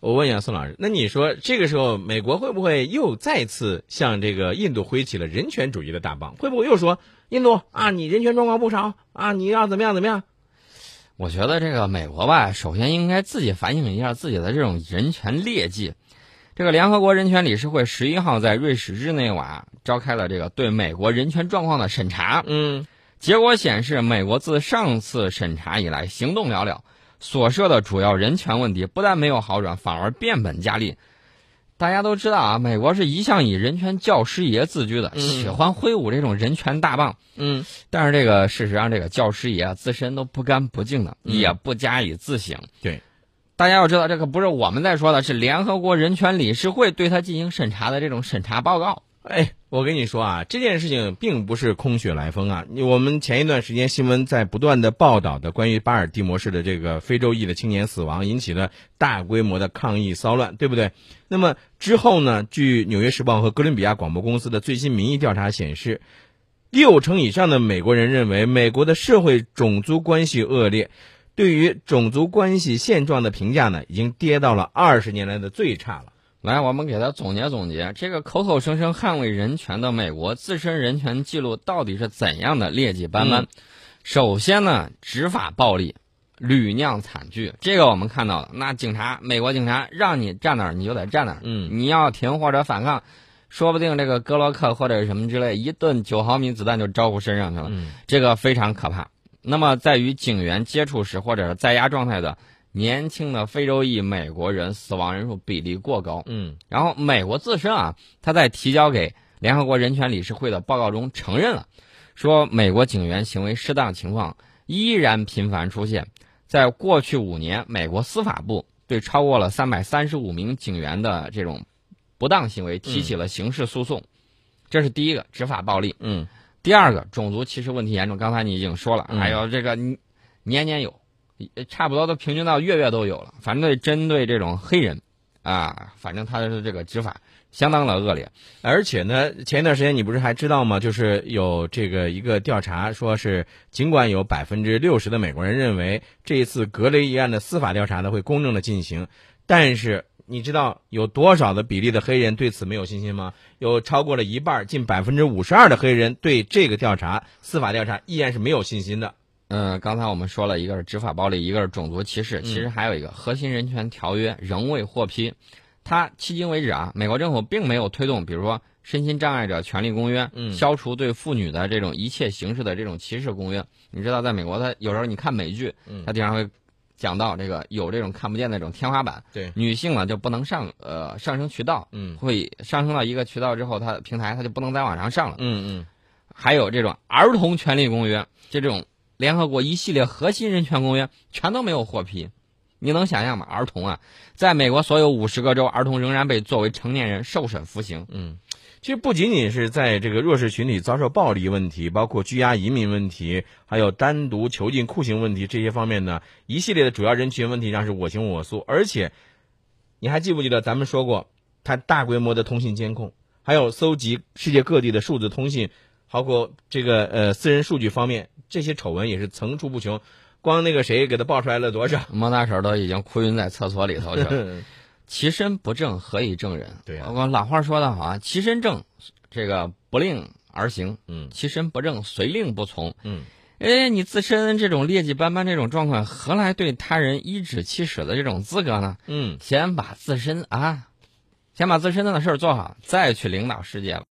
我问一下宋老师，那你说这个时候美国会不会又再次向这个印度挥起了人权主义的大棒？会不会又说印度啊，你人权状况不少啊，你要怎么样怎么样？我觉得这个美国吧，首先应该自己反省一下自己的这种人权劣迹。这个联合国人权理事会十一号在瑞士日内瓦召开了这个对美国人权状况的审查。嗯，结果显示，美国自上次审查以来行动寥寥，所涉的主要人权问题不但没有好转，反而变本加厉。大家都知道啊，美国是一向以人权教师爷自居的，喜欢挥舞这种人权大棒。嗯，但是这个事实上，这个教师爷啊自身都不干不净的，也不加以自省。对，大家要知道，这可不是我们在说的，是联合国人权理事会对他进行审查的这种审查报告。哎，我跟你说啊，这件事情并不是空穴来风啊。我们前一段时间新闻在不断的报道的关于巴尔的摩市的这个非洲裔的青年死亡，引起了大规模的抗议骚乱，对不对？那么之后呢？据《纽约时报》和哥伦比亚广播公司的最新民意调查显示，六成以上的美国人认为美国的社会种族关系恶劣，对于种族关系现状的评价呢，已经跌到了二十年来的最差了。来，我们给他总结总结，这个口口声声捍卫人权的美国自身人权记录到底是怎样的劣迹斑斑？首先呢，执法暴力屡酿惨剧，这个我们看到了。那警察，美国警察让你站哪儿你就得站哪儿，嗯，你要停或者反抗，说不定这个格洛克或者什么之类，一顿九毫米子弹就招呼身上去了，嗯，这个非常可怕。那么在与警员接触时或者是在押状态的。年轻的非洲裔美国人死亡人数比例过高，嗯，然后美国自身啊，他在提交给联合国人权理事会的报告中承认了，说美国警员行为失当情况依然频繁出现，在过去五年，美国司法部对超过了三百三十五名警员的这种不当行为提起了刑事诉讼，这是第一个执法暴力，嗯，第二个种族歧视问题严重，刚才你已经说了，还有这个年年有。差不多都平均到月月都有了，反正针对这种黑人，啊，反正他的这个执法相当的恶劣，而且呢，前一段时间你不是还知道吗？就是有这个一个调查，说是尽管有百分之六十的美国人认为这一次格雷一案的司法调查呢会公正的进行，但是你知道有多少的比例的黑人对此没有信心吗？有超过了一半，近百分之五十二的黑人对这个调查司法调查依然是没有信心的。嗯，刚才我们说了一个是执法暴力，一个是种族歧视，其实还有一个核心人权条约仍未获批。它迄今为止啊，美国政府并没有推动，比如说身心障碍者权利公约，消除对妇女的这种一切形式的这种歧视公约。你知道，在美国，它有时候你看美剧，它经常会讲到这个有这种看不见那种天花板，对女性呢就不能上呃上升渠道，嗯，会上升到一个渠道之后，它平台它就不能再往上上了，嗯嗯，还有这种儿童权利公约，就这种。联合国一系列核心人权公约全都没有获批，你能想象吗？儿童啊，在美国所有五十个州，儿童仍然被作为成年人受审服刑。嗯，其实不仅仅是在这个弱势群体遭受暴力问题，包括拘押移民问题，还有单独囚禁酷刑问题这些方面呢，一系列的主要人权问题上是我行我素。而且，你还记不记得咱们说过，他大规模的通信监控，还有搜集世界各地的数字通信，包括这个呃私人数据方面。这些丑闻也是层出不穷，光那个谁给他爆出来了多少？莫大婶都已经哭晕在厕所里头去了。其身不正，何以正人？对啊，我老话说得好啊，其身正，这个不令而行；嗯，其身不正，随令不从。嗯，哎，你自身这种劣迹斑斑这种状况，何来对他人颐指气使的这种资格呢？嗯，先把自身啊，先把自身的事儿做好，再去领导世界了。